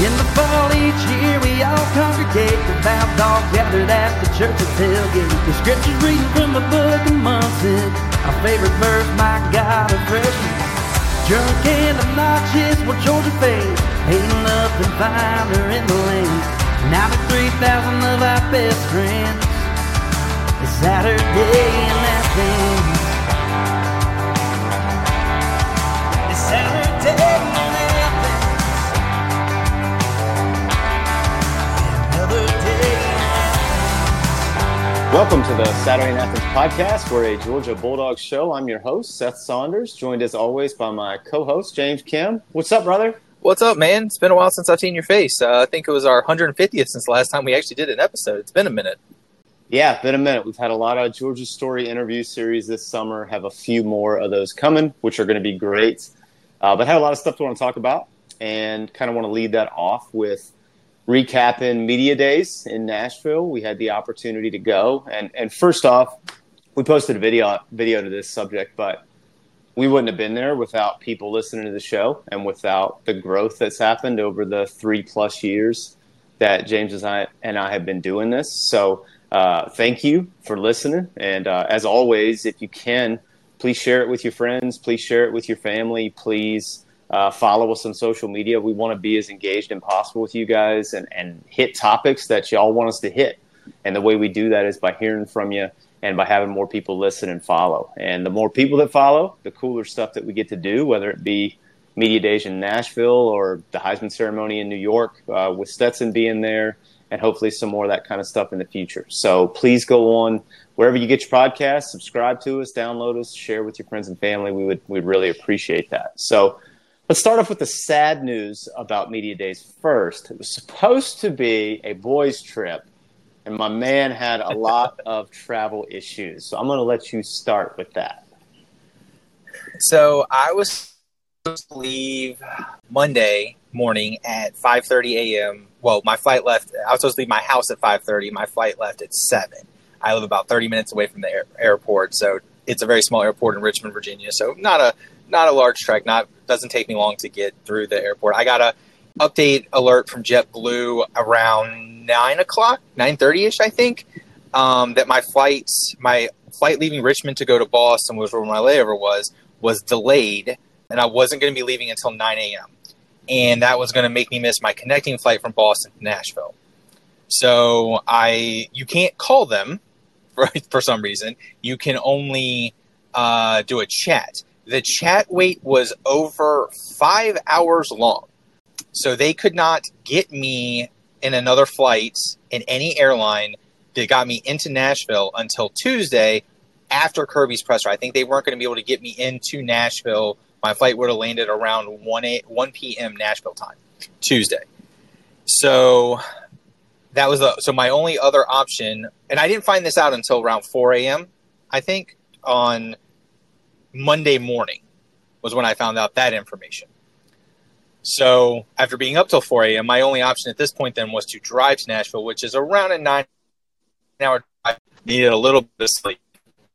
In the fall each year we all congregate, the vows all gathered at the church's tailgate. The scriptures reading from the book of Munson, our favorite verse, my God of freshman. Drunk and obnoxious, well Georgia fade, ain't nothing finer in the land. Now the 3,000 of our best friends, it's Saturday in Athens. It's Welcome to the Saturday In Athens podcast. We're a Georgia Bulldogs show. I'm your host, Seth Saunders, joined as always by my co-host, James Kim. What's up, brother? What's up, man? It's been a while since I've seen your face. Uh, I think it was our 150th since the last time we actually did an episode. It's been a minute. Yeah, been a minute. We've had a lot of Georgia Story interview series this summer. Have a few more of those coming, which are going to be great. Uh, but had a lot of stuff to want to talk about, and kind of want to lead that off with recapping media days in Nashville. We had the opportunity to go, and and first off, we posted a video video to this subject, but we wouldn't have been there without people listening to the show and without the growth that's happened over the three plus years that James and I, and I have been doing this. So uh, thank you for listening. And uh, as always, if you can, please share it with your friends. Please share it with your family. Please uh, follow us on social media. We want to be as engaged as possible with you guys and, and hit topics that y'all want us to hit. And the way we do that is by hearing from you and by having more people listen and follow. And the more people that follow, the cooler stuff that we get to do, whether it be Media Days in Nashville or the Heisman ceremony in New York uh, with Stetson being there, and hopefully some more of that kind of stuff in the future. So please go on wherever you get your podcast, subscribe to us, download us, share with your friends and family. We would we'd really appreciate that. So let's start off with the sad news about Media Days first. It was supposed to be a boys' trip and my man had a lot of travel issues. So I'm going to let you start with that. So I was supposed to leave Monday morning at 5:30 a.m. Well, my flight left. I was supposed to leave my house at 5:30. My flight left at seven. I live about 30 minutes away from the air, airport, so it's a very small airport in Richmond, Virginia. So not a not a large trek. Not doesn't take me long to get through the airport. I got a update alert from JetBlue around nine o'clock, nine thirty ish, I think. Um, that my flight, my flight leaving Richmond to go to Boston, was where my layover was, was delayed, and I wasn't going to be leaving until nine a.m. And that was going to make me miss my connecting flight from Boston to Nashville. So I, you can't call them, for, for some reason. You can only uh, do a chat. The chat wait was over five hours long. So they could not get me in another flight in any airline that got me into Nashville until Tuesday after Kirby's presser. I think they weren't going to be able to get me into Nashville. My flight would have landed around 1, 8, 1 p.m. Nashville time, Tuesday. So that was the so my only other option, and I didn't find this out until around 4 a.m. I think on Monday morning was when I found out that information. So after being up till 4 a.m., my only option at this point then was to drive to Nashville, which is around a nine hour drive. Needed a little bit of sleep.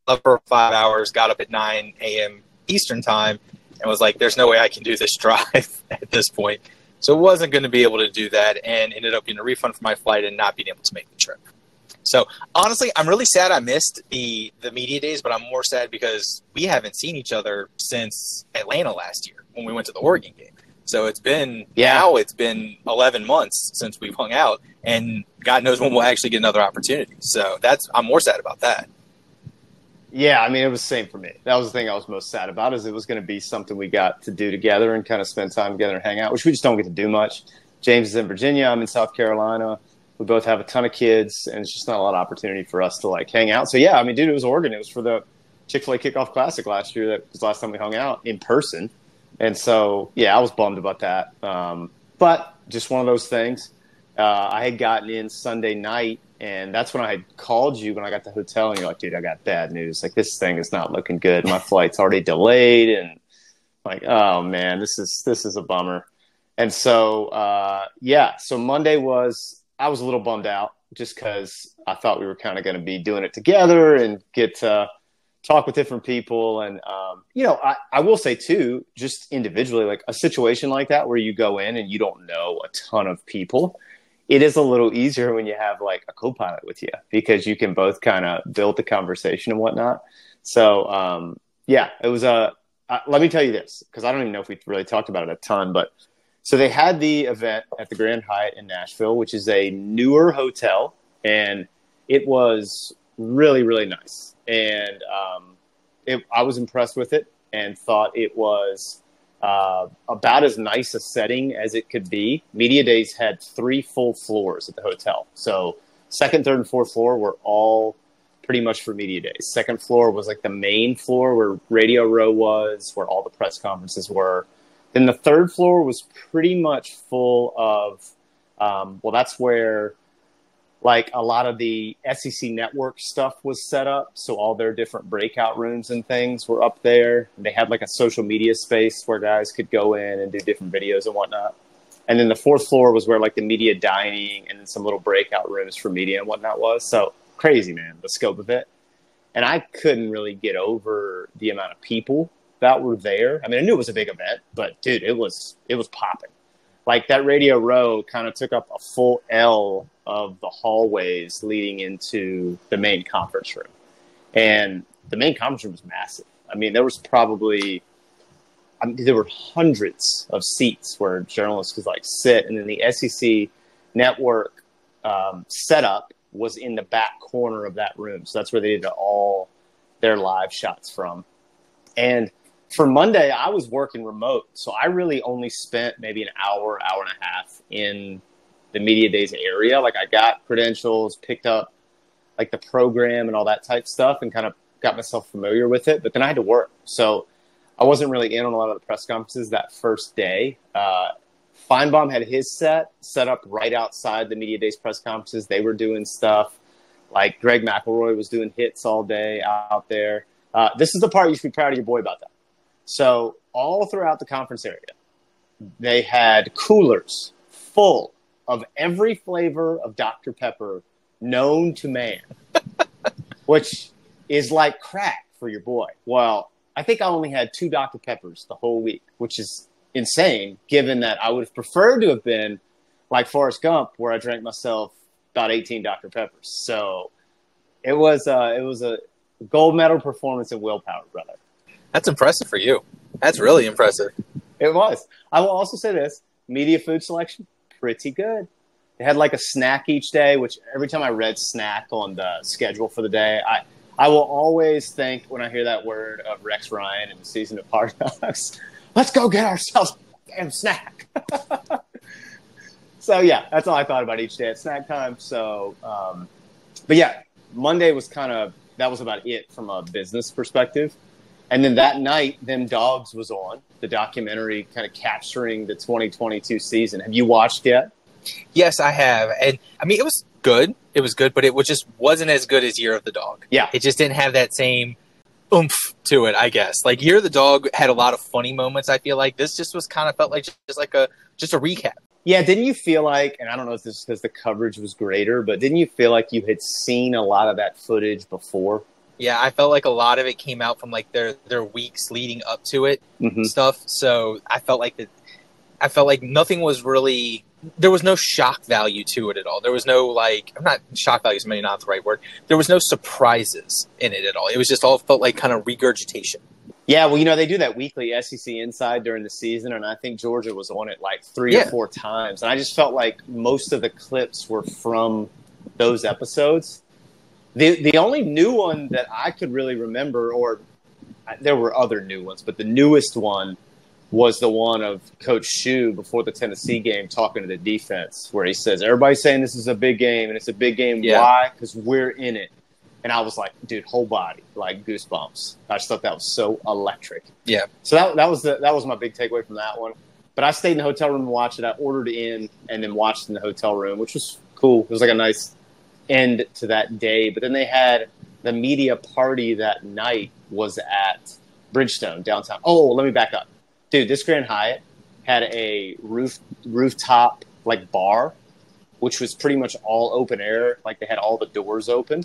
Up for five hours, got up at 9 a.m. Eastern time, and was like, there's no way I can do this drive at this point. So wasn't going to be able to do that and ended up getting a refund for my flight and not being able to make the trip. So honestly, I'm really sad I missed the the media days, but I'm more sad because we haven't seen each other since Atlanta last year when we went to the Oregon game. So it's been Yeah. now it's been 11 months since we've hung out, and God knows when we'll actually get another opportunity. So that's I'm more sad about that. Yeah, I mean, it was the same for me. That was the thing I was most sad about is it was going to be something we got to do together and kind of spend time together and hang out, which we just don't get to do much. James is in Virginia. I'm in South Carolina. We both have a ton of kids, and it's just not a lot of opportunity for us to like hang out. So yeah, I mean, dude, it was Oregon. It was for the Chick Fil A Kickoff Classic last year. That was the last time we hung out in person, and so yeah, I was bummed about that. Um, but just one of those things. Uh, I had gotten in Sunday night, and that's when I had called you when I got to the hotel, and you're like, "Dude, I got bad news. Like this thing is not looking good. My flight's already delayed, and like, oh man, this is this is a bummer." And so, uh, yeah, so Monday was I was a little bummed out just because I thought we were kind of going to be doing it together and get to talk with different people. And, um, you know, I, I will say too, just individually, like a situation like that where you go in and you don't know a ton of people, it is a little easier when you have like a co pilot with you because you can both kind of build the conversation and whatnot. So, um, yeah, it was a, uh, let me tell you this because I don't even know if we really talked about it a ton, but so they had the event at the Grand Hyatt in Nashville, which is a newer hotel, and it was really, really nice and um, it, I was impressed with it and thought it was uh, about as nice a setting as it could be. Media Days had three full floors at the hotel, so second, third, and fourth floor were all pretty much for media days. Second floor was like the main floor where Radio Row was, where all the press conferences were. Then the third floor was pretty much full of, um, well, that's where like a lot of the SEC network stuff was set up. So all their different breakout rooms and things were up there. They had like a social media space where guys could go in and do different videos and whatnot. And then the fourth floor was where like the media dining and some little breakout rooms for media and whatnot was. So crazy, man, the scope of it. And I couldn't really get over the amount of people that were there. I mean, I knew it was a big event, but dude, it was it was popping. Like that Radio Row kind of took up a full L of the hallways leading into the main conference room. And the main conference room was massive. I mean, there was probably, I mean, there were hundreds of seats where journalists could like sit. And then the SEC network um, setup was in the back corner of that room. So that's where they did all their live shots from. And for Monday, I was working remote. So I really only spent maybe an hour, hour and a half in the media days area. Like I got credentials, picked up like the program and all that type stuff, and kind of got myself familiar with it. But then I had to work, so I wasn't really in on a lot of the press conferences that first day. Uh, Finebaum had his set set up right outside the media days press conferences. They were doing stuff like Greg McElroy was doing hits all day out there. Uh, this is the part you should be proud of your boy about that. So all throughout the conference area, they had coolers full of every flavor of Dr. Pepper known to man, which is like crack for your boy. Well, I think I only had two Dr. Peppers the whole week, which is insane given that I would have preferred to have been like Forrest Gump, where I drank myself about 18 Dr. Peppers. So it was, uh, it was a gold medal performance in willpower, brother. That's impressive for you. That's really impressive. It was. I will also say this media food selection, pretty good. They had like a snack each day, which every time I read snack on the schedule for the day, I, I will always think when I hear that word of Rex Ryan and the season of Hard Knocks, let's go get ourselves a damn snack. so yeah, that's all I thought about each day at snack time. So, um, but yeah, Monday was kind of that was about it from a business perspective. And then that night, Them Dogs was on the documentary, kind of capturing the 2022 season. Have you watched yet? Yes, I have, and I mean it was good. It was good, but it was just wasn't as good as Year of the Dog. Yeah, it just didn't have that same oomph to it. I guess like Year of the Dog had a lot of funny moments. I feel like this just was kind of felt like just like a just a recap. Yeah, didn't you feel like, and I don't know if this is because the coverage was greater, but didn't you feel like you had seen a lot of that footage before? Yeah, I felt like a lot of it came out from like their their weeks leading up to it mm-hmm. stuff. So I felt like that. I felt like nothing was really. There was no shock value to it at all. There was no like. I'm not shock value is maybe not the right word. There was no surprises in it at all. It was just all felt like kind of regurgitation. Yeah, well, you know they do that weekly SEC Inside during the season, and I think Georgia was on it like three yeah. or four times, and I just felt like most of the clips were from those episodes the the only new one that I could really remember, or there were other new ones, but the newest one was the one of Coach Shu before the Tennessee game talking to the defense, where he says, "Everybody's saying this is a big game, and it's a big game. Yeah. Why? Because we're in it." And I was like, "Dude, whole body, like goosebumps." I just thought that was so electric. Yeah. So that that was the that was my big takeaway from that one. But I stayed in the hotel room and watched it. I ordered in and then watched in the hotel room, which was cool. It was like a nice end to that day. But then they had the media party that night was at Bridgestone downtown. Oh, let me back up, dude. This Grand Hyatt had a roof rooftop like bar, which was pretty much all open air. Like they had all the doors open,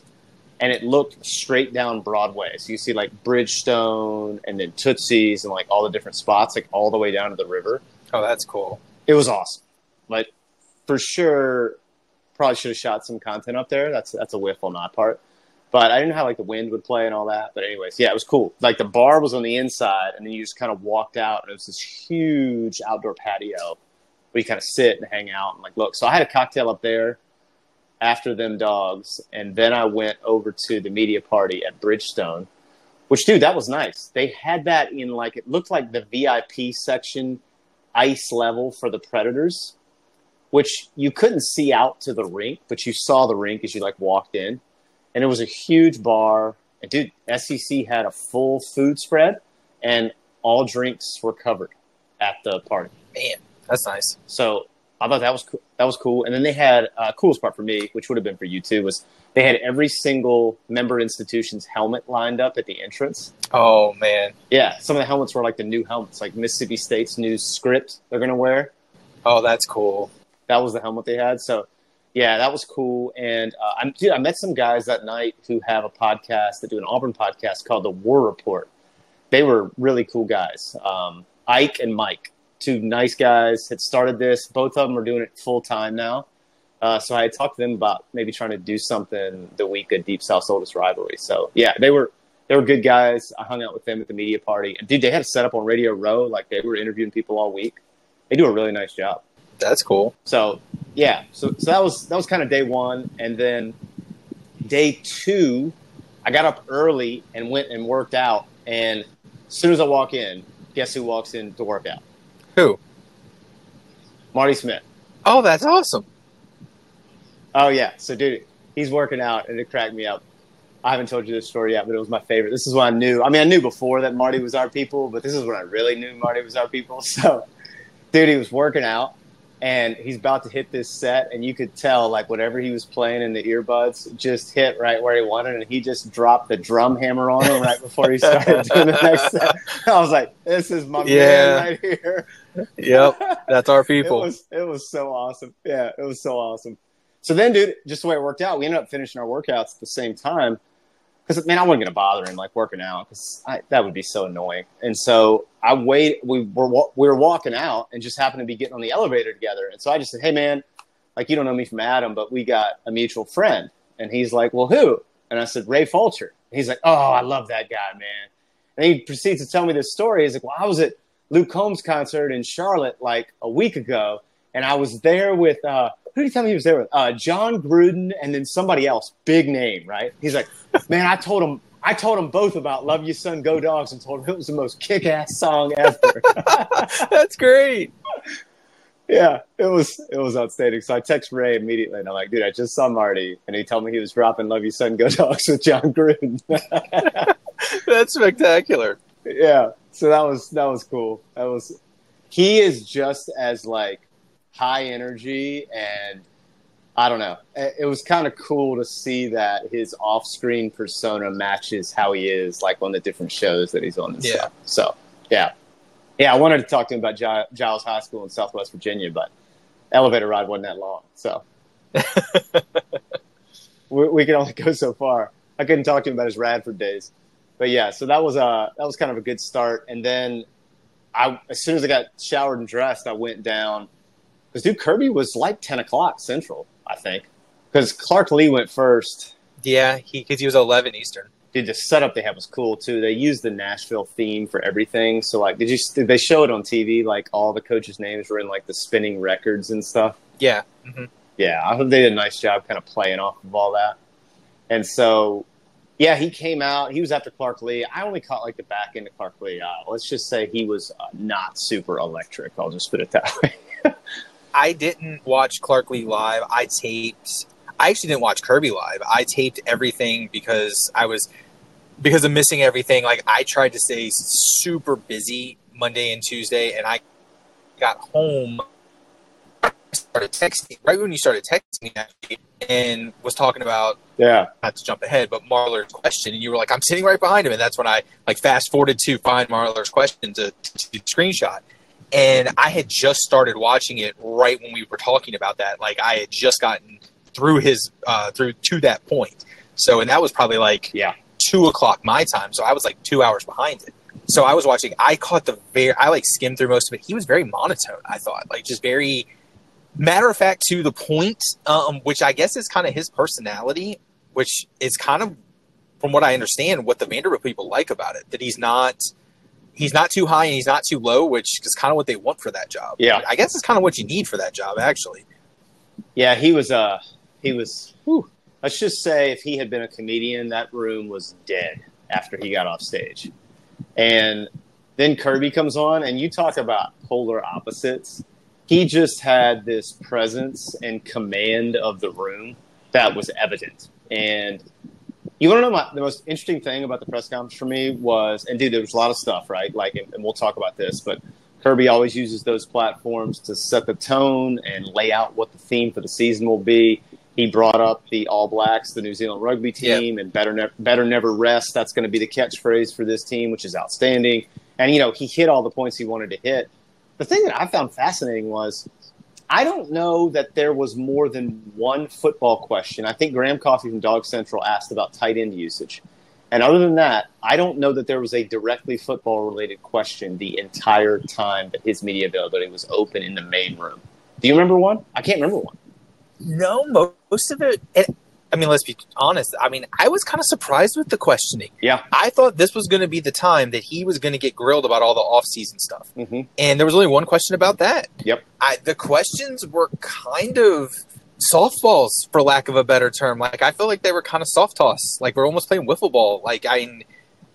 and it looked straight down Broadway. So you see like Bridgestone and then Tootsie's and like all the different spots, like all the way down to the river. Oh, that's cool. It was awesome. Like for sure, probably should have shot some content up there. That's that's a whiff on part. But I didn't know how like the wind would play and all that. But anyways, yeah, it was cool. Like the bar was on the inside, and then you just kind of walked out, and it was this huge outdoor patio where you kind of sit and hang out and like look. So I had a cocktail up there after them dogs, and then I went over to the media party at Bridgestone, which dude, that was nice. They had that in like it looked like the VIP section, ice level for the Predators, which you couldn't see out to the rink, but you saw the rink as you like walked in and it was a huge bar. And dude, SEC had a full food spread, and all drinks were covered at the party. Man, that's nice. So I thought that was cool. that was cool. And then they had uh, coolest part for me, which would have been for you too, was they had every single member institution's helmet lined up at the entrance. Oh man, yeah, some of the helmets were like the new helmets, like Mississippi State's new script they're gonna wear. Oh, that's cool. That was the helmet they had. So yeah, that was cool. And uh, I'm, dude, I met some guys that night who have a podcast that do an Auburn podcast called The War Report. They were really cool guys. Um, Ike and Mike, two nice guys, had started this. Both of them are doing it full time now. Uh, so I talked to them about maybe trying to do something the week of Deep South Oldest rivalry. So yeah, they were they were good guys. I hung out with them at the media party, and dude, they had a set up on Radio Row. Like they were interviewing people all week. They do a really nice job. That's cool. So yeah, so so that was that was kind of day one, and then day two, I got up early and went and worked out. And as soon as I walk in, guess who walks in to work out? Who? Marty Smith. Oh, that's awesome. Oh yeah, so dude, he's working out, and it cracked me up. I haven't told you this story yet, but it was my favorite. This is when I knew. I mean, I knew before that Marty was our people, but this is when I really knew Marty was our people. So, dude, he was working out, and he's about to hit this set and you could tell like whatever he was playing in the earbuds just hit right where he wanted and he just dropped the drum hammer on him right before he started doing the next set. I was like this is my yeah. man right here. Yep that's our people. it was, it was so awesome. Yeah it was so awesome. So then dude just the way it worked out we ended up finishing our workouts at the same time because man, I wasn't gonna bother him like working out because that would be so annoying. And so I wait. We were we were walking out and just happened to be getting on the elevator together. And so I just said, "Hey, man, like you don't know me from Adam, but we got a mutual friend." And he's like, "Well, who?" And I said, "Ray Fulcher." And he's like, "Oh, I love that guy, man." And he proceeds to tell me this story. He's like, "Well, I was at Luke Combs' concert in Charlotte like a week ago, and I was there with." Uh, who did he tell me he was there with? Uh, Jon Gruden and then somebody else, big name, right? He's like, man, I told him, I told them both about "Love You Son, Go Dogs" and told him it was the most kick-ass song ever. That's great. Yeah, it was it was outstanding. So I text Ray immediately, and I'm like, dude, I just saw Marty, and he told me he was dropping "Love You Son, Go Dogs" with Jon Gruden. That's spectacular. Yeah, so that was that was cool. That was he is just as like high energy and I don't know. It was kind of cool to see that his off-screen persona matches how he is, like on the different shows that he's on and yeah. stuff. So, yeah, yeah. I wanted to talk to him about Giles High School in Southwest Virginia, but elevator ride wasn't that long, so we, we can only go so far. I couldn't talk to him about his Radford days, but yeah. So that was a that was kind of a good start. And then I, as soon as I got showered and dressed, I went down because dude Kirby was like ten o'clock Central, I think, because Clark Lea went first. Yeah, he because he was eleven Eastern. Dude, the setup they had was cool too. They used the Nashville theme for everything. So like, did you did they show it on TV? Like all the coaches' names were in like the spinning records and stuff. Yeah. Mm-hmm. Yeah, I think they did a nice job kind of playing off of all that. And so, yeah, he came out. He was after Clark Lea. I only caught like the back end of Clark Lea. Uh, let's just say he was uh, not super electric. I'll just put it that way. I didn't watch Clark Lea live. I taped. I actually didn't watch Kirby live. I taped everything because I was because of missing everything. Like I tried to stay super busy Monday and Tuesday, and I got home. started texting right when you started texting me and was talking about yeah not to jump ahead but Marler's question and you were like I'm sitting right behind him and that's when I like fast forwarded to find Marler's question to, to screenshot and I had just started watching it right when we were talking about that. Like I had just gotten through his uh, through to that point. So, and that was probably like Yeah. two o'clock my time. So I was like two hours behind it. So I was watching. I caught the very. I like skimmed through most of it. He was very monotone. I thought, like just very matter of fact to the point, um, which I guess is kind of his personality, which is kind of, from what I understand, what the Vanderbilt people like about it. That he's not. He's not too high and he's not too low, which is kind of what they want for that job. Yeah. I guess it's kind of what you need for that job, actually. Yeah, he was. Uh, he was. Whew, let's just say, if he had been a comedian, that room was dead after he got off stage. And then Kirby comes on, and you talk about polar opposites. He just had this presence and command of the room that was evident. And you want to know my, the most interesting thing about the press conference for me was, and dude, there was a lot of stuff, right? Like, and, and we'll talk about this, but Kirby always uses those platforms to set the tone and lay out what the theme for the season will be. He brought up the All Blacks, the New Zealand rugby team, and better, ne- better never rest. That's going to be the catchphrase for this team, which is outstanding. And you know, he hit all the points he wanted to hit. The thing that I found fascinating was I don't know that there was more than one football question. I think Graham Coffey from Dog Central asked about tight end usage. And other than that, I don't know that there was a directly football related question the entire time that his media availability was open in the main room. Do you remember one? I can't remember one. No, most of it. it I mean, let's be honest. I mean, I was kind of surprised with the questioning. Yeah. I thought this was going to be the time that he was going to get grilled about all the off-season stuff, Mm-hmm. and there was only one question about that. Yep. I, the questions were kind of softballs, for lack of a better term. Like I felt like they were kind of soft toss. Like we're almost playing wiffle ball. Like I,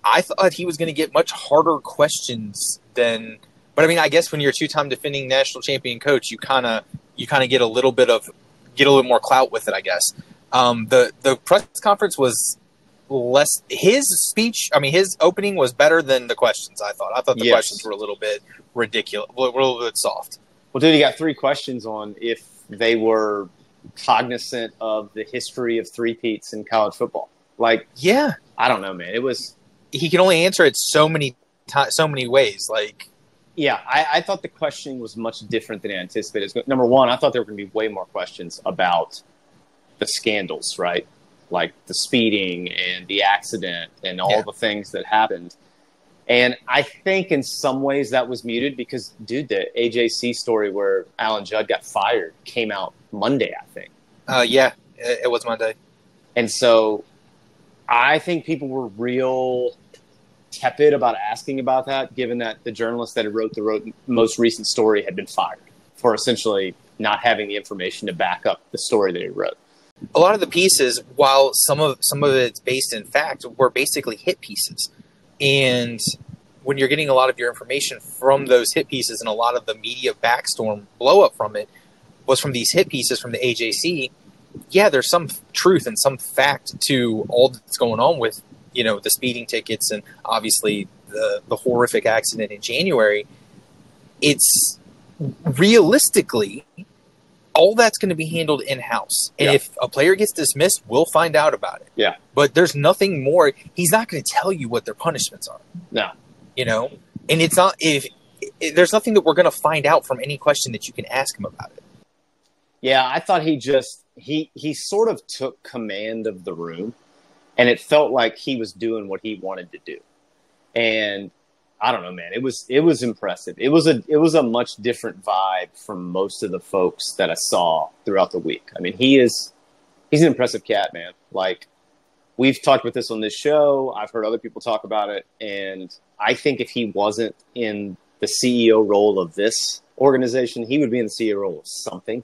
I thought he was going to get much harder questions than. But I mean, I guess when you're a two-time defending national champion coach, you kind of you kind of get a little bit of get a little more clout with it, I guess. Um, the the press conference was less his speech. I mean, his opening was better than the questions. I thought. I thought the Yes. questions were a little bit ridiculous, were a little bit soft. Well, dude, he got three questions on if they were cognizant of the history of three peats in college football. Like, Yeah, I don't know, man. It was he can only answer it so many ti so many ways. Like, Yeah, I, I thought the questioning was much different than anticipated. Number one, I thought there were going to be way more questions about the scandals, right? Like the speeding and the accident and all Yeah. the things that happened. And I think in some ways that was muted because, dude, the AJC story where Alan Judd got fired came out Monday, I think. uh, yeah, it, was Monday. And so I think people were real tepid about asking about that, given that the journalist that had wrote the wrote, most recent story had been fired for essentially not having the information to back up the story that he wrote. A lot of the pieces, while some of some of it's based in fact, were basically hit pieces. And when you're getting a lot of your information from those hit pieces and a lot of the media backstorm blow up from it was from these hit pieces from the AJC, yeah, there's some truth and some fact to all that's going on with, you know, the speeding tickets and obviously the the horrific accident in January. It's realistically all that's going to be handled in house. And Yeah. if a player gets dismissed, we'll find out about it. Yeah. But there's nothing more. He's not going to tell you what their punishments are. No. You know, and it's not if, if there's nothing that we're going to find out from any question that you can ask him about it. Yeah, I thought he just he he sort of took command of the room and it felt like he was doing what he wanted to do. And I don't know, man. It was it was impressive. It was a it was a much different vibe from most of the folks that I saw throughout the week. I mean, he is he's an impressive cat, man. Like we've talked about this on this show. I've heard other people talk about it, and I think if he wasn't in the CEO role of this organization, he would be in the CEO role of something.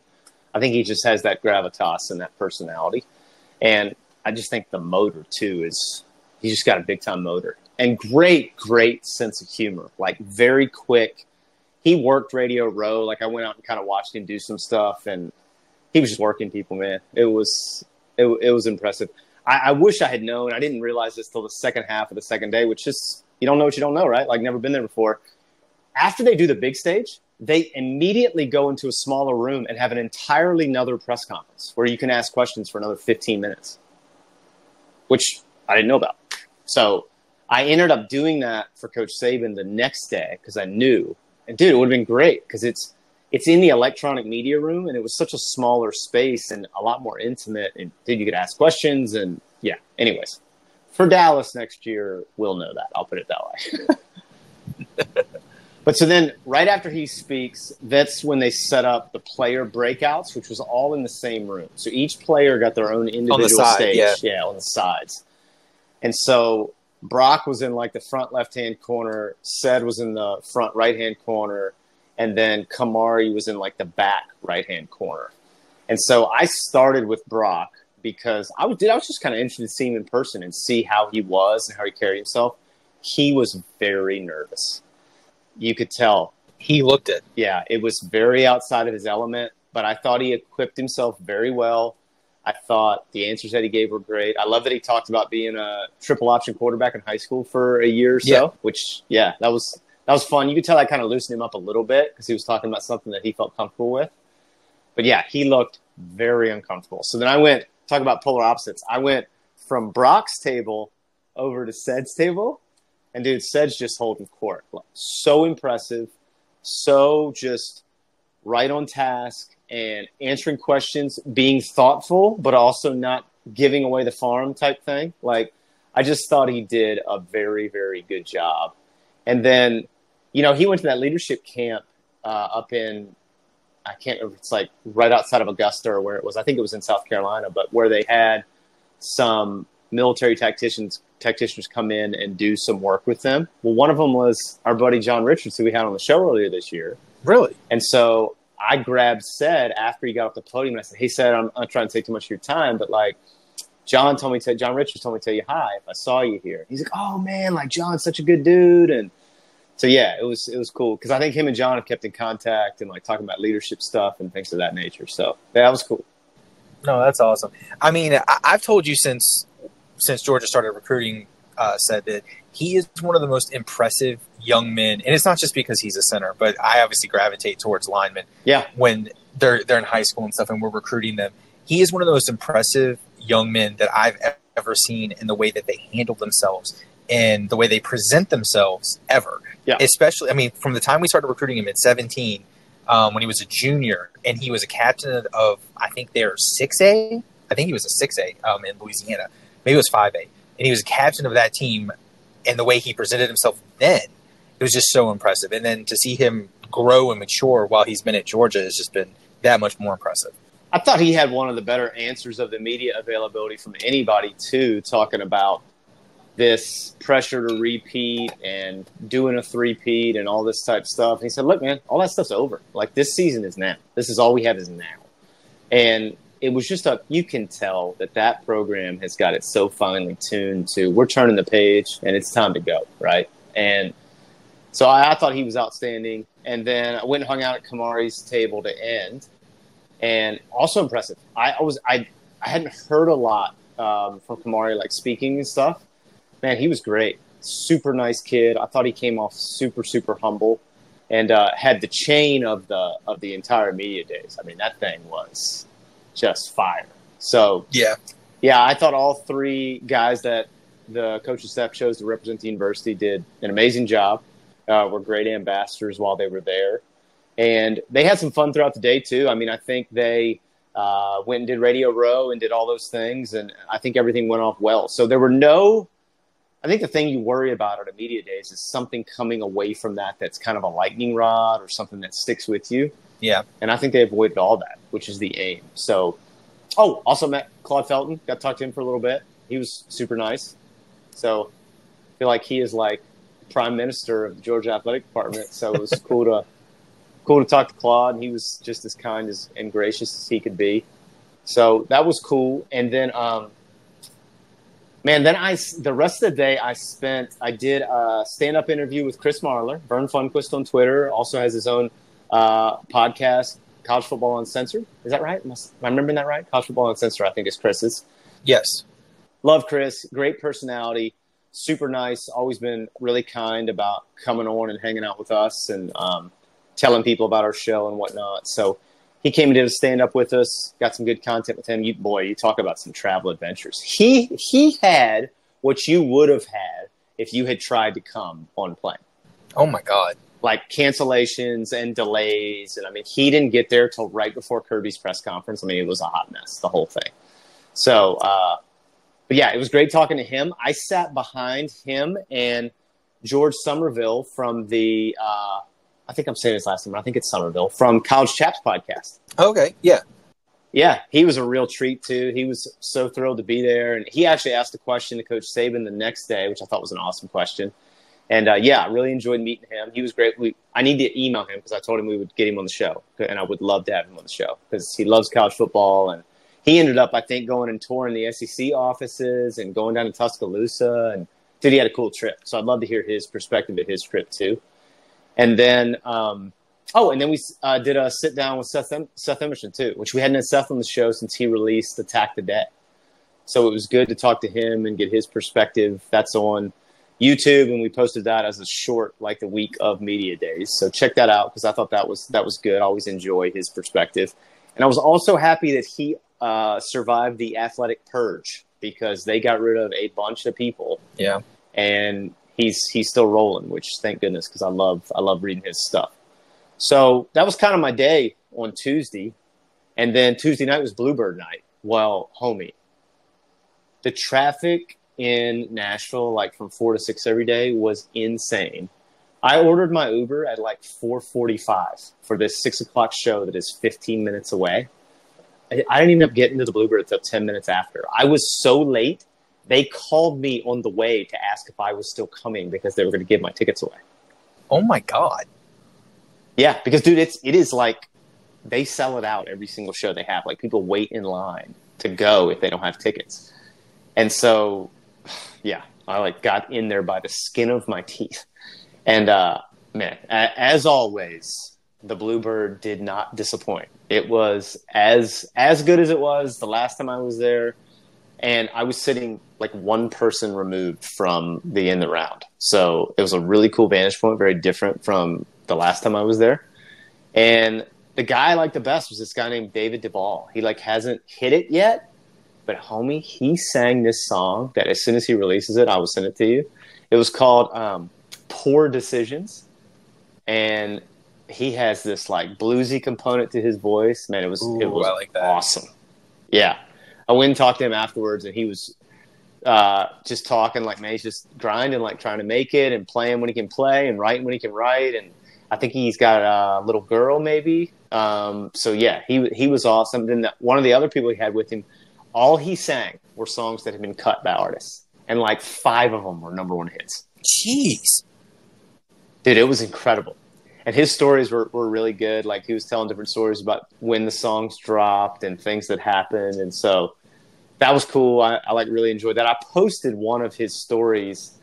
I think he just has that gravitas and that personality, and I just think the motor too is he's just got a big time motor and great, great sense of humor. Like very quick. He worked Radio Row. Like I went out and kind of watched him do some stuff, and he was just working people, man. It was it, it was impressive. I, I wish I had known. I didn't realize this till the second half of the second day, which is you don't know what you don't know, right? Like never been there before. After they do the big stage, they immediately go into a smaller room and have an entirely another press conference where you can ask questions for another 15 minutes, which I didn't know about. So I ended up doing that for Coach Saban the next day because I knew, and dude, it would have been great because it's it's in the electronic media room and it was such a smaller space and a lot more intimate. And dude, you could ask questions and yeah. Anyways, for Dallas next year, we'll know that. I'll put it that way. but so then, right after he speaks, that's when they set up the player breakouts, which was all in the same room. So each player got their own individual side, stage, yeah. yeah, on the sides. And so Brock was in like the front left hand corner, Sed was in the front right hand corner, and then Kamari was in like the back right hand corner. And so I started with Brock because I was, I was just kind of interested to see him in person and see how he was and how he carried himself. He was very nervous. You could tell. He looked it. Yeah, it was very outside of his element, but I thought he equipped himself very well. I thought the answers that he gave were great. I love that he talked about being a triple option quarterback in high school for a year or so, Yeah. which yeah, that was that was fun. You could tell that kind of loosened him up a little bit because he was talking about something that he felt comfortable with. But yeah, he looked very uncomfortable. So then I went talk about polar opposites. I went from Brock's table over to Sed's table, and dude, Sed's just holding court. Like, So impressive, so just right on task and answering questions, being thoughtful, but also not giving away the farm type thing. Like, I just thought he did a very, very good job. And then, you know, he went to that leadership camp uh, up in, I can't remember, it's like right outside of Augusta or where it was. I think it was in South Carolina, but where they had some military tacticians tacticians come in and do some work with them. Well, one of them was our buddy John Richards, who we had on the show earlier this year. Really? And so I grabbed Sed after he got off the podium and I said, Hey Sed I'm not trying to take too much of your time, but like John told me to John Richards told me to tell you hi if I saw you here. He's like, Oh man, like John's such a good dude and so yeah, it was it was cool because I think him and John have kept in contact and like talking about leadership stuff and things of that nature. So yeah, that was cool. No, that's awesome. I mean, I, I've told you since since Georgia started recruiting, uh, said that he is one of the most impressive young men, and it's not just because he's a center, but I obviously gravitate towards linemen Yeah, when they're they're in high school and stuff, and we're recruiting them. He is one of the most impressive young men that I've ever seen in the way that they handle themselves and the way they present themselves ever. Yeah. Especially, I mean, from the time we started recruiting him at 17, um, when he was a junior, and he was a captain of, I think they're 6A. I think he was a 6A um, in Louisiana. Maybe it was 5A. And he was a captain of that team, and the way he presented himself then, it was just so impressive. And then to see him grow and mature while he's been at Georgia has just been that much more impressive. I thought he had one of the better answers of the media availability from anybody too, talking about this pressure to repeat and doing a three-peat and all this type of stuff. And he said, "Look, man, all that stuff's over. Like this season is now. This is all we have is now." And it was just a you can tell that that program has got it so finely tuned to we're turning the page and it's time to go, right? And so I, I thought he was outstanding. And then I went and hung out at Kamari's table to end, and also impressive. I, I was I I hadn't heard a lot um, from Kamari like speaking and stuff. Man, he was great. Super nice kid. I thought he came off super super humble, and uh, had the chain of the of the entire media days. I mean, that thing was just fire. So Yeah. yeah, I thought all three guys that the coaching staff chose to represent the university did an amazing job. Uh, were great ambassadors while they were there, and they had some fun throughout the day too. I mean, I think they uh, went and did Radio Row and did all those things, and I think everything went off well. So there were no. I think the thing you worry about at a media days is something coming away from that that's kind of a lightning rod or something that sticks with you. Yeah. And I think they avoided all that, which is the aim. So, oh, also met Claude Felton. Got to talk to him for a little bit. He was super nice. So, I feel like he is like prime minister of the Georgia Athletic Department. So it was cool to cool to talk to Claude. He was just as kind as and gracious as he could be. So that was cool. And then, um, man, then I the rest of the day I spent. I did a stand up interview with Chris Marler, Vern Funquist on Twitter. Also has his own uh, podcast, College Football Uncensored. Is that right? Am I, am I remembering that right? College Football Uncensored, I think is Chris's. Yes. Love Chris, great personality, super nice. Always been really kind about coming on and hanging out with us and um, telling people about our show and whatnot. So he came and did a stand up with us. Got some good content with him. You boy, you talk about some travel adventures. He he had what you would have had if you had tried to come on plane Oh my God. Like cancellations and delays. And I mean, he didn't get there till right before Kirby's press conference. I mean, it was a hot mess, the whole thing. So, uh, but yeah, it was great talking to him. I sat behind him and George Somerville from the, uh, I think I'm saying his last name. I think it's Somerville from College Chaps podcast. Okay, yeah. Yeah, he was a real treat too. He was so thrilled to be there, and he actually asked a question to Coach Saban the next day, which I thought was an awesome question. And uh, yeah, I really enjoyed meeting him. He was great. We, I need to email him because I told him we would get him on the show, and I would love to have him on the show because he loves college football. And he ended up, I think, going and touring the SEC offices and going down to Tuscaloosa. And dude, he had a cool trip. So I'd love to hear his perspective of his trip too. And then, um, oh, and then we uh, did a sit down with Seth, em- Seth Emerson too, which we hadn't had Seth on the show since he released Attack the Day. So it was good to talk to him and get his perspective. That's on YouTube, and we posted that as a short, like the week of media days. So check that out because I thought that was that was good. I always enjoy his perspective, and I was also happy that he uh, survived the athletic purge because they got rid of a bunch of people. Yeah, and he's he's still rolling, which thank goodness because I love I love reading his stuff. So that was kind of my day on Tuesday, and then Tuesday night was Bluebird night. Well, homie, the traffic in Nashville, like from four to six every day, was insane. I ordered my Uber at like 4:45 for this six o'clock show that is 15 minutes away. I, I didn't even end up getting to the Bluebird until 10 minutes after. I was so late. They called me on the way to ask if I was still coming because they were going to give my tickets away. Oh my god. Yeah, because dude, it's it is like they sell it out every single show they have. Like people wait in line to go if they don't have tickets. And so yeah, I like got in there by the skin of my teeth. And uh, man, as always, the Bluebird did not disappoint. It was as as good as it was the last time I was there, and I was sitting like one person removed from the in the round. So it was a really cool vantage point, very different from the last time I was there. And the guy I liked the best was this guy named David Duvall. He like hasn't hit it yet, but homie, he sang this song that as soon as he releases it, I will send it to you. It was called um, "Poor Decisions," and he has this like bluesy component to his voice. Man, it was Ooh, it was like awesome. Yeah, I went and talked to him afterwards, and he was uh, just talking like man, he's just grinding, like trying to make it and playing when he can play and writing when he can write. And I think he's got a little girl, maybe. Um, so yeah, he he was awesome. Then the, one of the other people he had with him, all he sang were songs that had been cut by artists, and like five of them were number one hits. Jeez. Dude, it was incredible. And his stories were, were really good. Like he was telling different stories about when the songs dropped and things that happened. And so that was cool. I, I like really enjoyed that. I posted one of his stories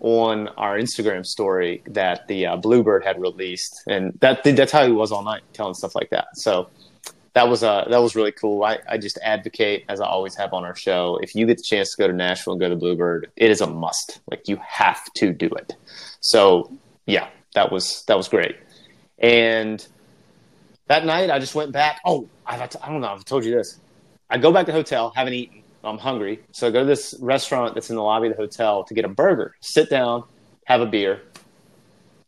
on our Instagram story that the uh, Bluebird had released, and that that's how he was all night telling stuff like that. So that was uh that was really cool. I, I just advocate as I always have on our show. If you get the chance to go to Nashville and go to Bluebird, it is a must. Like you have to do it. So yeah, that was that was great. And that night, I just went back. Oh, I, I don't know. I've told you this. I go back to the hotel, haven't eaten. I'm hungry, so I go to this restaurant that's in the lobby of the hotel to get a burger. Sit down, have a beer.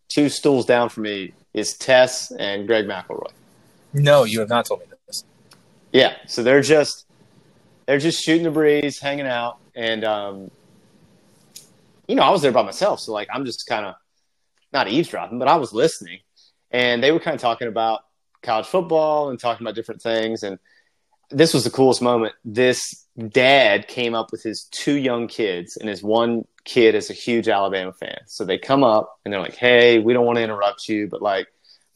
Two stools down from me is Tess and Greg McElroy. No, you have not told me this. Yeah, so they're just they're just shooting the breeze, hanging out, and um, you know, I was there by myself, so like I'm just kind of not eavesdropping, but I was listening, and they were kind of talking about college football and talking about different things, and this was the coolest moment. This dad came up with his two young kids, and his one kid is a huge Alabama fan. So they come up and they're like, "Hey, we don't want to interrupt you, but like,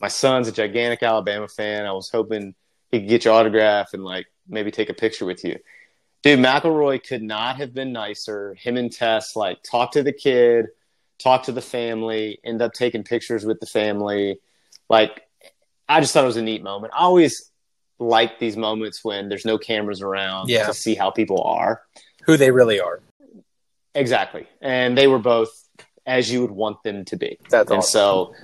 my son's a gigantic Alabama fan. I was hoping he could get your autograph and like maybe take a picture with you." Dude, McElroy could not have been nicer. Him and Tess like talk to the kid, talk to the family, end up taking pictures with the family. Like, I just thought it was a neat moment. I always like these moments when there's no cameras around Yeah. to see how people are. Who they really are. Exactly. And they were both as you would want them to be. That's and awesome. so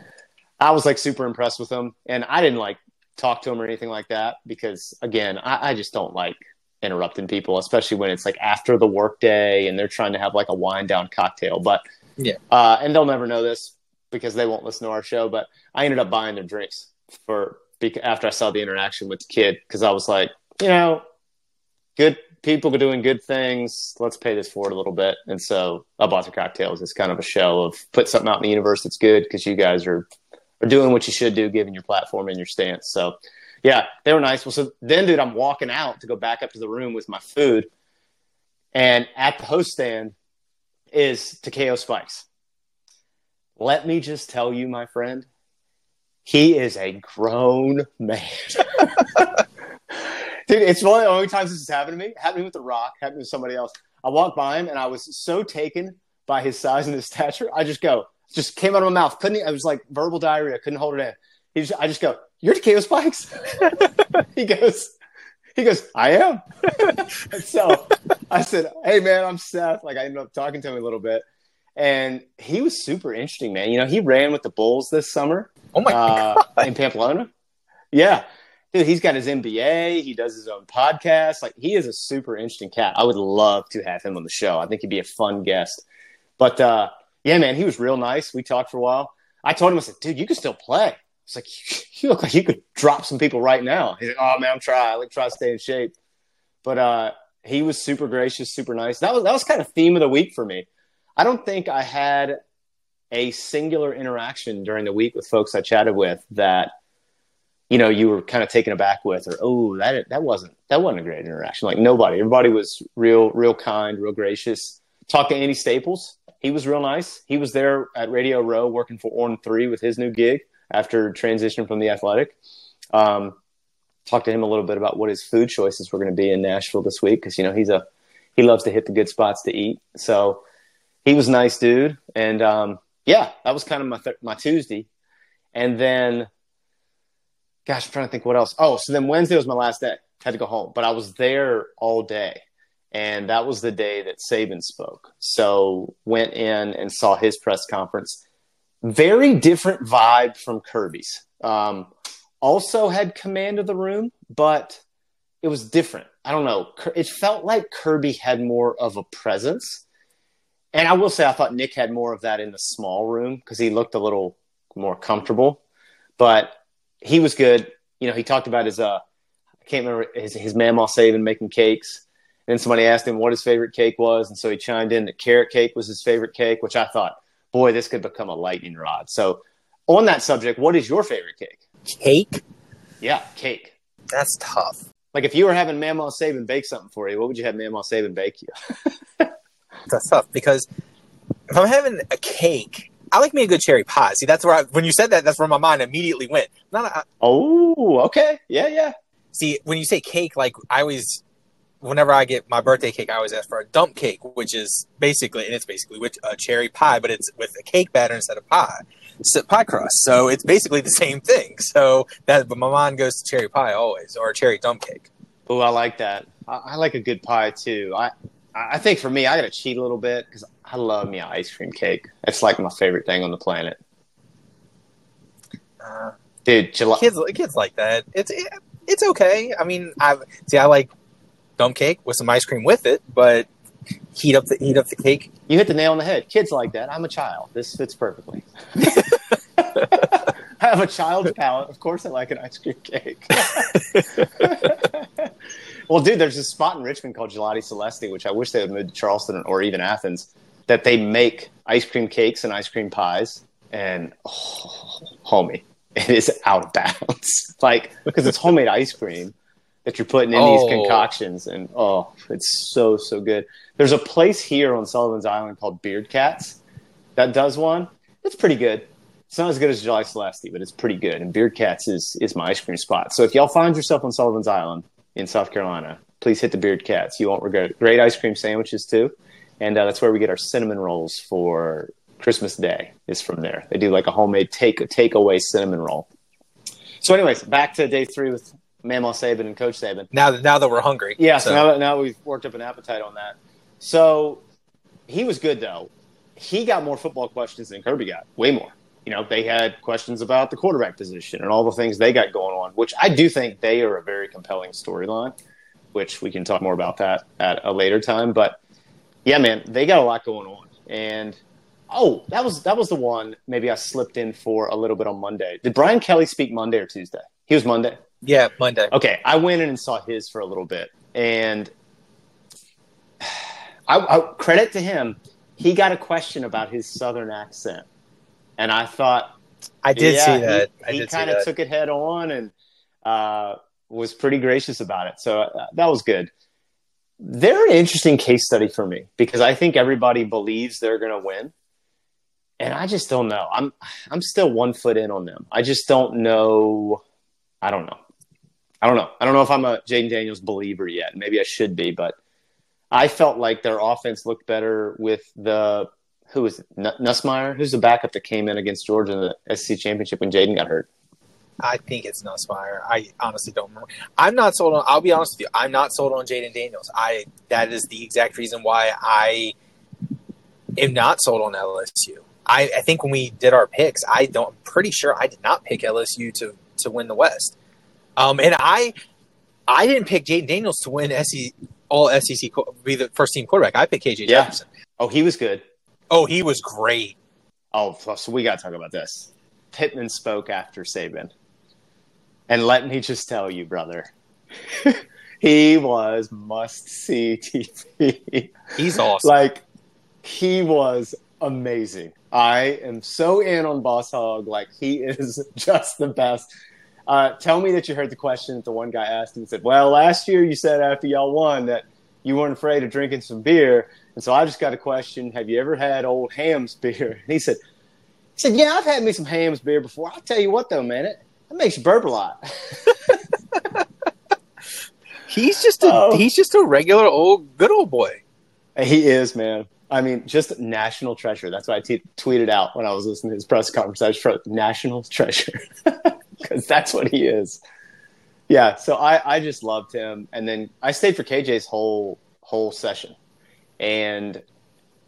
I was like super impressed with them. And I didn't like talk to them or anything like that because, again, I, I just don't like interrupting people, especially when it's like after the workday and they're trying to have like a wind down cocktail. But Yeah. uh, and they'll never know this because they won't listen to our show. But I ended up buying their drinks for after I saw the interaction with the kid because I was like, you know, good people are doing good things. Let's pay this forward a little bit. And so I bought the cocktails. It's kind of a show of put something out in the universe that's good because you guys are doing what you should do given your platform and your stance. So yeah, they were nice. Well, so then, dude, I'm walking out to go back up to the room with my food, and at the host stand is Takeo Spikes. Let me just tell you, my friend, he is a grown man. Dude, it's one of the only times this has happened to me. Me with The Rock, happened with somebody else. I walked by him and I was so taken by his size and his stature. I just go, just came out of my mouth. Couldn't, I was like verbal diarrhea. Couldn't hold it in. He just, I just go, you're Takeo Spikes? he goes, he goes, I am. so I said, Hey man, I'm Seth. Like I ended up talking to him a little bit. And he was super interesting, man. You know, he ran with the Bulls this summer. Oh my uh, god! In Pamplona. Yeah. Dude, he's got his MBA. He does his own podcast. Like he is a super interesting cat. I would love to have him on the show. I think he'd be a fun guest. But uh, yeah, man, he was real nice. We talked for a while. I told him, I said, dude, you can still play. It's like you look like you could drop some people right now. He's like, "Oh man, I'm trying. Like try to stay in shape." But uh, he was super gracious, super nice. That was that was kind of theme of the week for me. I don't think I had a singular interaction during the week with folks I chatted with that you know you were kind of taken aback with, or oh that that wasn't that wasn't a great interaction. Like nobody, everybody was real, real kind, real gracious. Talked to Andy Staples. He was real nice. He was there at Radio Row working for On Three with his new gig after transition from the athletic. Um, talked to him a little bit about what his food choices were going to be in Nashville this week because you know he's a he loves to hit the good spots to eat. So he was nice dude, and um, yeah, that was kind of my th- my Tuesday, and then gosh, I'm trying to think what else. Oh, so then Wednesday was my last day. Had to go home, but I was there all day, and that was the day that Saban spoke. So went in and saw his press conference very different vibe from Kirby's. Um, also had command of the room, but it was different. I don't know. It felt like Kirby had more of a presence. And I will say, I thought Nick had more of that in the small room because he looked a little more comfortable. But he was good. You know, he talked about his, uh, I can't remember, his, his Mamaw Saban making cakes. And then somebody asked him what his favorite cake was. And so he chimed in that carrot cake was his favorite cake, which I thought, boy, this could become a lightning rod. So, on that subject, what is your favorite cake? Cake? Yeah, cake. That's tough. Like if you were having Mamaw Saban bake something for you, what would you have Mamaw Saban bake you? that's tough because if I'm having a cake, I like me a good cherry pie. See, that's where I, when you said that, that's where my mind immediately went. Not a, oh, okay, yeah, yeah. See, when you say cake, like I always whenever I get my birthday cake, I always ask for a dump cake, which is basically, and it's basically with a cherry pie, but it's with a cake batter instead of pie, it's pie crust. So it's basically the same thing. So that, but my mind goes to cherry pie always, or a cherry dump cake. Oh, I like that. I, I, like a good pie too. I, I think for me, I got to cheat a little bit because I love me an ice cream cake. It's like my favorite thing on the planet. Uh, Dude, July- kids, kids like that. It's it, it's okay. I mean, I see. I like dump cake with some ice cream with it, but heat up the heat up the cake. You hit the nail on the head. Kids like that. I'm a child. This fits perfectly. I have a child's palate. Of course, I like an ice cream cake. well, dude, there's this spot in Richmond called Gelati Celesti, which I wish they would move to Charleston or even Athens. That they make ice cream cakes and ice cream pies, and oh, homie, it is out of bounds. like because it's homemade ice cream that you're putting in oh. these concoctions, and oh, it's so so good. There's a place here on Sullivan's Island called Beard Cats that does one. It's pretty good. It's not as good as Gelati Celesti, but it's pretty good. And Beard Cats is is my ice cream spot. So if y'all find yourself on Sullivan's Island in South Carolina, please hit the Beard Cats. You won't regret. it. Great ice cream sandwiches too, and uh, that's where we get our cinnamon rolls for Christmas Day. Is from there. They do like a homemade take takeaway cinnamon roll. So, anyways, back to day three with Mamaw Saban and Coach Saban. Now that now that we're hungry, yeah. So, so now that now we've worked up an appetite on that. So he was good though. He got more football questions than Kirby got, way more. You know, they had questions about the quarterback position and all the things they got going on, which I do think they are a very compelling storyline. Which we can talk more about that at a later time. But yeah, man, they got a lot going on. And oh, that was that was the one maybe I slipped in for a little bit on Monday. Did Brian Kelly speak Monday or Tuesday? He was Monday. Yeah, Monday. Okay, I went in and saw his for a little bit, and I, I, credit to him. He got a question about his southern accent, and I thought I did yeah, see that. He, he kind of took it head on and uh, was pretty gracious about it. So uh, that was good. They're an interesting case study for me because I think everybody believes they're going to win, and I just don't know. I'm I'm still one foot in on them. I just don't know. I don't know. I don't know. I don't know if I'm a Jayden Daniels believer yet. Maybe I should be, but I felt like their offense looked better with the who was it? N- Nussmeier? Who's the backup that came in against Georgia in the SEC championship when Jayden got hurt? I think it's Nussmeier. I honestly don't remember. I'm not sold on. I'll be honest with you. I'm not sold on Jayden Daniels. I that is the exact reason why I am not sold on LSU. I, I think when we did our picks, I don't. I'm pretty sure I did not pick LSU to to win the West. Um, and I I didn't pick Jayden Daniels to win SEC all SEC be the first team quarterback. I picked KJ Yeah. Jefferson. Oh, he was good. Oh, he was great. Oh, so we got to talk about this. Pittman spoke after Saban. And let me just tell you, brother, he was must see TV. He's awesome. like, he was amazing. I am so in on Boss Hog. Like, he is just the best. Uh, tell me that you heard the question that the one guy asked him and said, Well, last year you said after y'all won that you weren't afraid of drinking some beer. And so I just got a question Have you ever had old Hamm's beer? And he said, he said, Yeah, I've had me some Hamm's beer before. I'll tell you what, though, man, it, it makes you burp a lot. He's just a Oh. he's just a regular old good old boy. he is, man. I mean, just national treasure. That's why I t- tweeted out when I was listening to his press conference. I just wrote national treasure because that's what he is. Yeah, so I, I just loved him, and then I stayed for KJ's whole whole session, and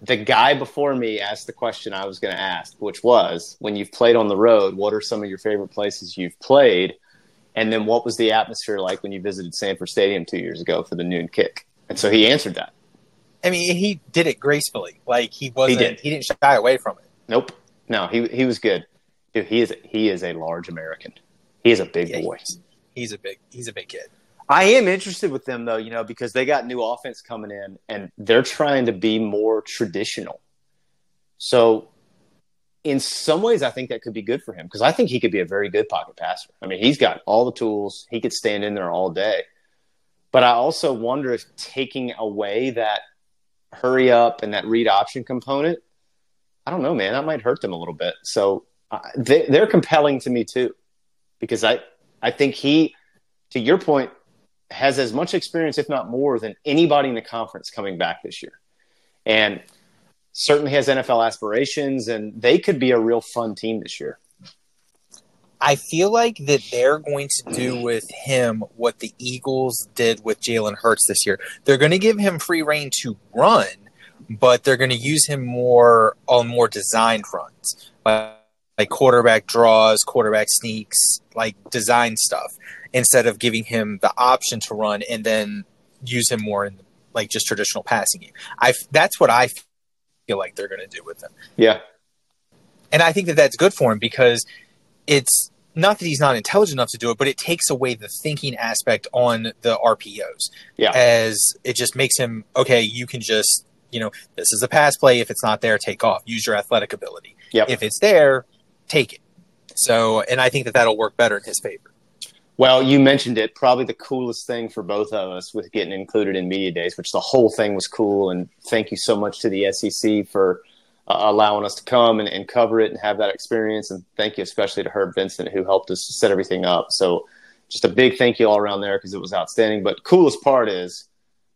the guy before me asked the question I was going to ask, which was, when you've played on the road, what are some of your favorite places you've played, and then what was the atmosphere like when you visited Sanford Stadium two years ago for the noon kick? And so he answered that. I mean, he did it gracefully. Like he wasn't. did. He, didn't shy away from it. Nope. No, he he was good. Dude, he is he is a large American. He is a big Yeah, boy. he's, he's a big. He's a big kid. I am interested with them though, you know, because they got new offense coming in and they're trying to be more traditional. So in some ways I think that could be good for him because I think he could be a very good pocket passer. I mean, he's got all the tools. He could stand in there all day. But I also wonder if taking away that hurry up and that read option component, I don't know, man, that might hurt them a little bit. So uh, they, they're compelling to me too, because I, I think he, to your point, has as much experience, if not more, than anybody in the conference coming back this year, and certainly has NFL aspirations, and they could be a real fun team this year. I feel like that they're going to do with him what the Eagles did with Jalen Hurts this year. They're going to give him free reign to run, but they're going to use him more on more designed runs, like, like quarterback draws, quarterback sneaks, like design stuff, instead of giving him the option to run and then use him more in like just traditional passing game. I that's what I feel like they're going to do with him Yeah, and I think that that's good for him because it's not that he's not intelligent enough to do it, but it takes away the thinking aspect on the RPOs. Yeah. As it just makes him okay. You can just you know this is a pass play. If it's not there, take off. Use your athletic ability. Yep. If it's there, take it. So, and I think that that'll work better in his favor. Well, you mentioned it. Probably the coolest thing for both of us with getting included in media days, which the whole thing was cool. And thank you so much to the SEC for uh, allowing us to come and, and cover it and have that experience. And thank you especially to Herb Vincent who helped us set everything up. So just a big thank you all around there because it was outstanding. But coolest part is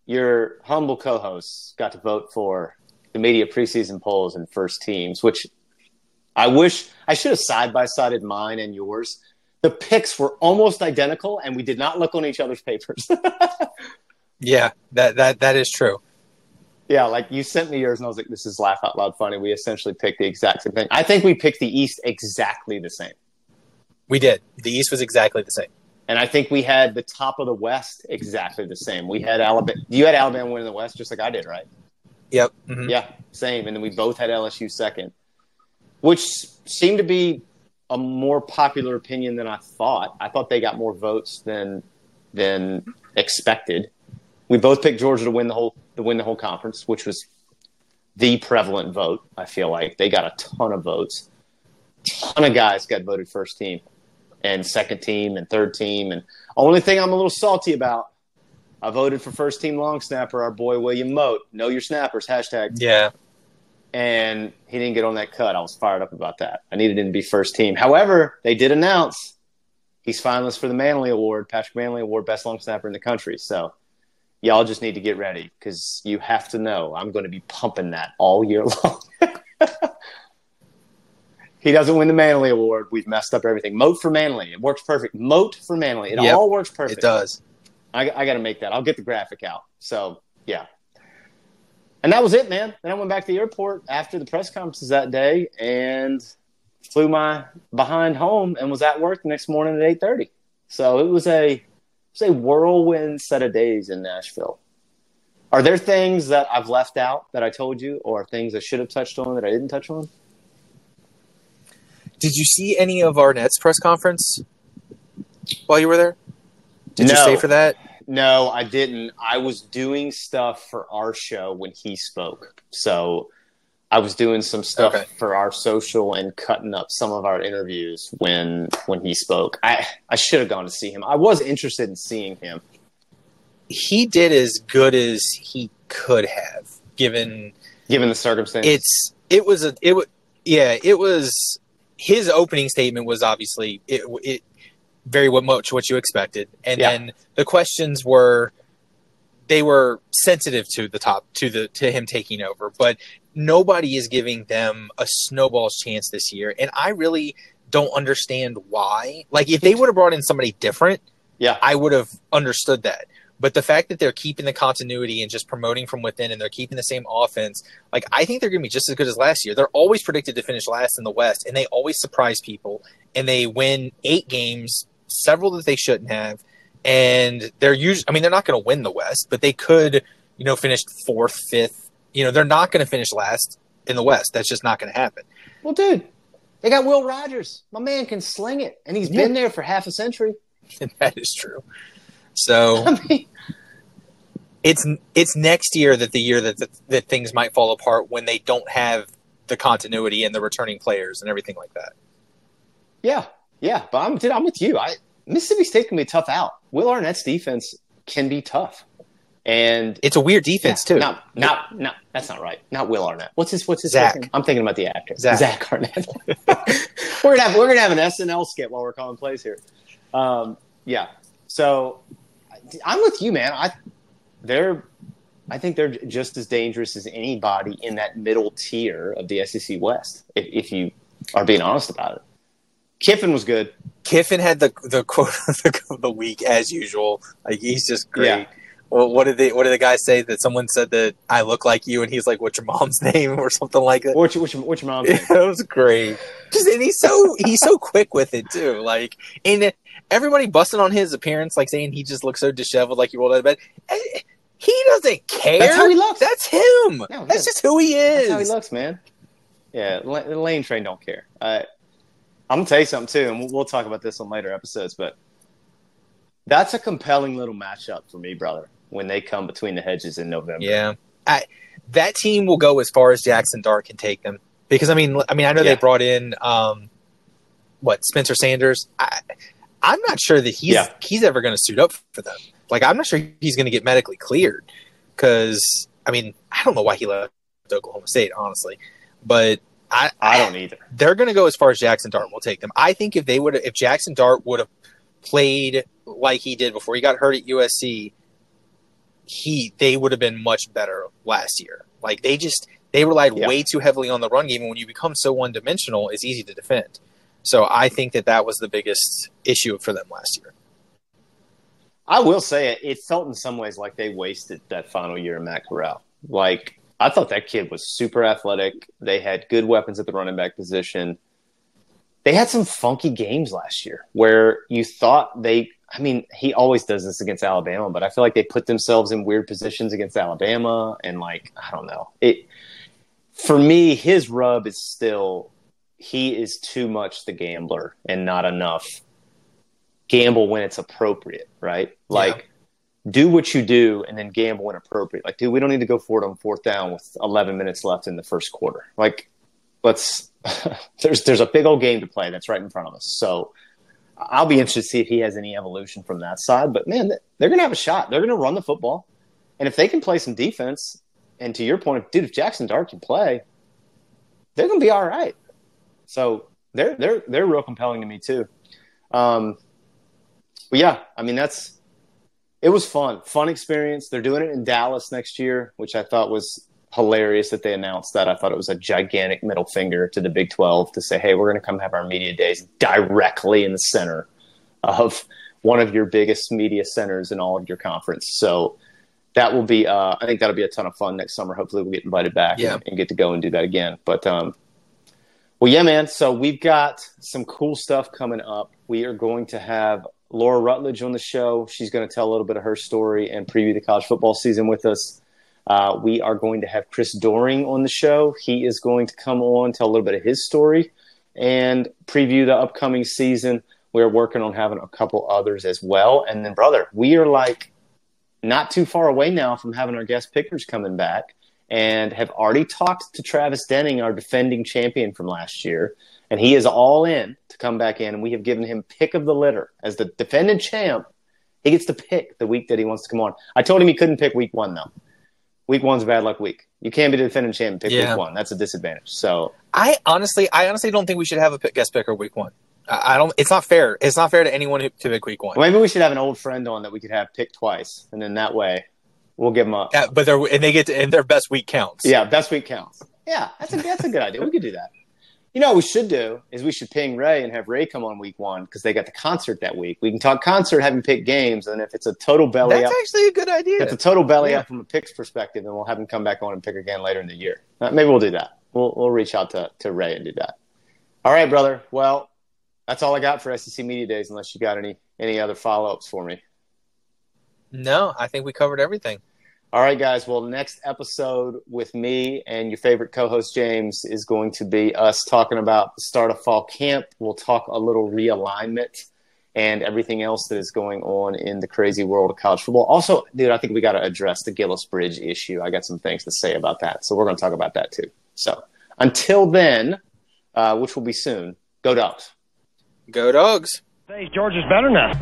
your humble co-hosts got to vote for the media preseason polls and first teams, which I wish I should have side by sided mine and yours the picks were almost identical and we did not look on each other's papers. Yeah, that that that is true. Yeah, like you sent me yours and I was like, this is laugh out loud funny. We essentially picked the exact same thing. I think we picked the East exactly the same. We did. The East was exactly the same. And I think we had the top of the West exactly the same. We had Alabama. You had Alabama winning the West just like I did, right? Yep. Mhm. Yeah, same. And then we both had LSU second, which seemed to be a more popular opinion than I thought. I thought they got more votes than than expected. We both picked Georgia to win the whole to win the whole conference, which was the prevalent vote. I feel like they got a ton of votes. Ton of guys got voted first team and second team and third team. And only thing I'm a little salty about, I voted for first team long snapper, our boy William Mote. Know your snappers, hashtag. Yeah. And he didn't get on that cut. I was fired up about that. I needed him to be first team. However, they did announce he's finalist for the Mannelly Award, Patrick Mannelly Award, best long snapper in the country. So y'all just need to get ready because you have to know I'm going to be pumping that all year long. he doesn't win the Mannelly Award. We've messed up everything. Mote for Mannelly. It works perfect. Mote for Mannelly. It Yep. all works perfect. It does. I, I got to make that. I'll get the graphic out. So yeah, and that was it, man. Then I went back to the airport after the press conferences that day and flew my behind home and was at work the next morning at eight thirty. So it was a it was a whirlwind set of days in Nashville. Are there things that I've left out that I told you, or things I should have touched on that I didn't touch on? Did you see any of Arnett's press conference while you were there? Did you stay for that? No, I didn't. I was doing stuff for our show when he spoke. So I was doing some stuff Okay. for our social and cutting up some of our interviews when when he spoke. I I should have gone to see him. I was interested in seeing him. He did as good as he could have, given Given the circumstances. it's it was a it was yeah it was his opening statement was obviously it it very what- much what you expected and Yeah. then the questions were they were sensitive to the top to the to him taking over but nobody is giving them a snowball's chance this year and i really don't understand why like if they would have brought in somebody different yeah. I would have understood that. But the fact that they're keeping the continuity and just promoting from within and they're keeping the same offense, like I think they're going to be just as good as last year. They're always predicted to finish last in the West and they always surprise people and they win 8 games, several that they shouldn't have. And they're usually I mean they're not going to win the West, but they could, you know, finish 4th, 5th. You know, they're not going to finish last in the West. That's just not going to happen. well, dude, they got Will Rogers. My man can sling it, and he's Yeah. been there for half a century. And that is true. So I mean, it's it's next year that the year that, that that things might fall apart when they don't have the continuity and the returning players and everything like that. yeah, yeah. But I'm dude, I'm with you. I Mississippi State can be a tough out. Will Arnett's defense can be tough, and It's a weird defense too. Not, not, not. That's not right. Not Will Arnett. What's his? What's his? Zach. name? I'm thinking about the actor. Zach. Arnett. we're gonna have we're gonna have an SNL skit while we're calling plays here. Um, yeah. So I'm with you, man. I they're. I think they're just as dangerous as anybody in that middle tier of the SEC West. If, if you are being honest about it, Kiffin was good. Kiffin had the the quote of the, of the week as usual. Like he's just great. Yeah. Well, what did they what did the guy say that someone said that I look like you and he's like, "What's your mom's name?" or something like that. Which which which mom? Yeah, it was great. Just and he's so he's so quick with it too. Like and everybody busting on his appearance, like saying he just looks so disheveled, like he rolled out of bed. Eh, He doesn't care. That's how he looks. That's him. No, That's just who he is. That's how he looks, man. Yeah, the lane train don't care. Uh, I'm gonna tell you something too, and we'll, we'll talk about this on later episodes. But that's a compelling little matchup for me, brother. When they come between the hedges in November, Yeah, I, that team will go as far as Jackson Dart can take them. Because I mean, I mean, I know Yeah. they brought in um, what Spencer Sanders. I, I'm not sure that he's Yeah. he's ever going to suit up for them. Like, I'm not sure he's going to get medically cleared. Because I mean, I don't know why he left Oklahoma State, honestly, but I I don't either. they're going to go as far as Jackson Dart will take them. I think if they would, if Jackson Dart would have played like he did before he got hurt at USC, he they would have been much better last year. Like they just they relied Yeah. way too heavily on the run game, and when you become so one dimensional, it's easy to defend. So I think that that was the biggest issue for them last year. I will say it. It felt in some ways like they wasted that final year of Matt Corral. Like I thought that kid was super athletic. They had good weapons at the running back position. They had some funky games last year where you thought they. I mean, he always does this against Alabama, but I feel like they put themselves in weird positions against Alabama, and like I don't know. It for me, his rub is still he is too much the gambler and not enough gamble when it's appropriate, right? Like do what you do and then gamble when appropriate. Like, dude, we don't need to go for it on fourth down with 11 minutes left in the first quarter. Like, let's there's there's a big old game to play that's right in front of us. So I'll be interested to see if he has any evolution from that side. But man, they're to have a shot. They're to run the football, and if they can play some defense, and to your point, dude, if Jackson Dart can play, they're to be all right. So they're they're they're real compelling to me too. Um, but yeah, I mean that's it was fun, fun experience. They're doing it in Dallas next year, which I thought was hilarious that they announced that. I thought it was a gigantic middle finger to the Big 12 to say, hey, we're going to come have our media days directly in the center of one of your biggest media centers in all of your conference. So that will be, uh, I think that'll be a ton of fun next summer. Hopefully we'll get invited back yeah. and, and, get to go and do that again. But, um, well, yeah, man. So we've got some cool stuff coming up. We are going to have Laura Rutledge on the show. She's going to tell a little bit of her story and preview the college football season with us. Uh, we are going to have Chris Doering on the show. He is going to come on, tell a little bit of his story, and preview the upcoming season. We're working on having a couple others as well. And then, brother, we are like not too far away now from having our guest pickers coming back and have already talked to Travis Denning, our defending champion from last year. And he is all in to come back in. And we have given him pick of the litter as the defending champ. He gets to pick the week that he wants to come on. I told him he couldn't pick week one, though week one's a bad luck week. You can't be the defending champion pick yeah. week one. That's a disadvantage. So I honestly, I honestly don't think we should have a pick, guest picker week one. I don't. It's not fair. It's not fair to anyone who, to pick week one. Well, maybe we should have an old friend on that we could have pick twice, and then that way we'll give them up. Yeah, but they're and they get to, and their best week counts. Yeah, best week counts. Yeah, that's a that's a good idea. We could do that. You know what we should do is we should ping Ray and have Ray come on week one because they got the concert that week. We can talk concert, have him pick games, and if it's a total belly That's up, actually a good idea. If it's a total belly yeah. up from a picks perspective, then we'll have him come back on and pick again later in the year. Uh, maybe we'll do that. We'll we'll reach out to, to Ray and do that. All right, brother. Well, that's all I got for SEC Media Days, unless you got any any other follow ups for me. No, I think we covered everything. All right, guys. Well, next episode with me and your favorite co host, James, is going to be us talking about the start of fall camp. We'll talk a little realignment and everything else that is going on in the crazy world of college football. Also, dude, I think we got to address the Gillis Bridge issue. I got some things to say about that. So we're going to talk about that too. So until then, uh, which will be soon, go dogs. Go dogs. Hey, George is better now.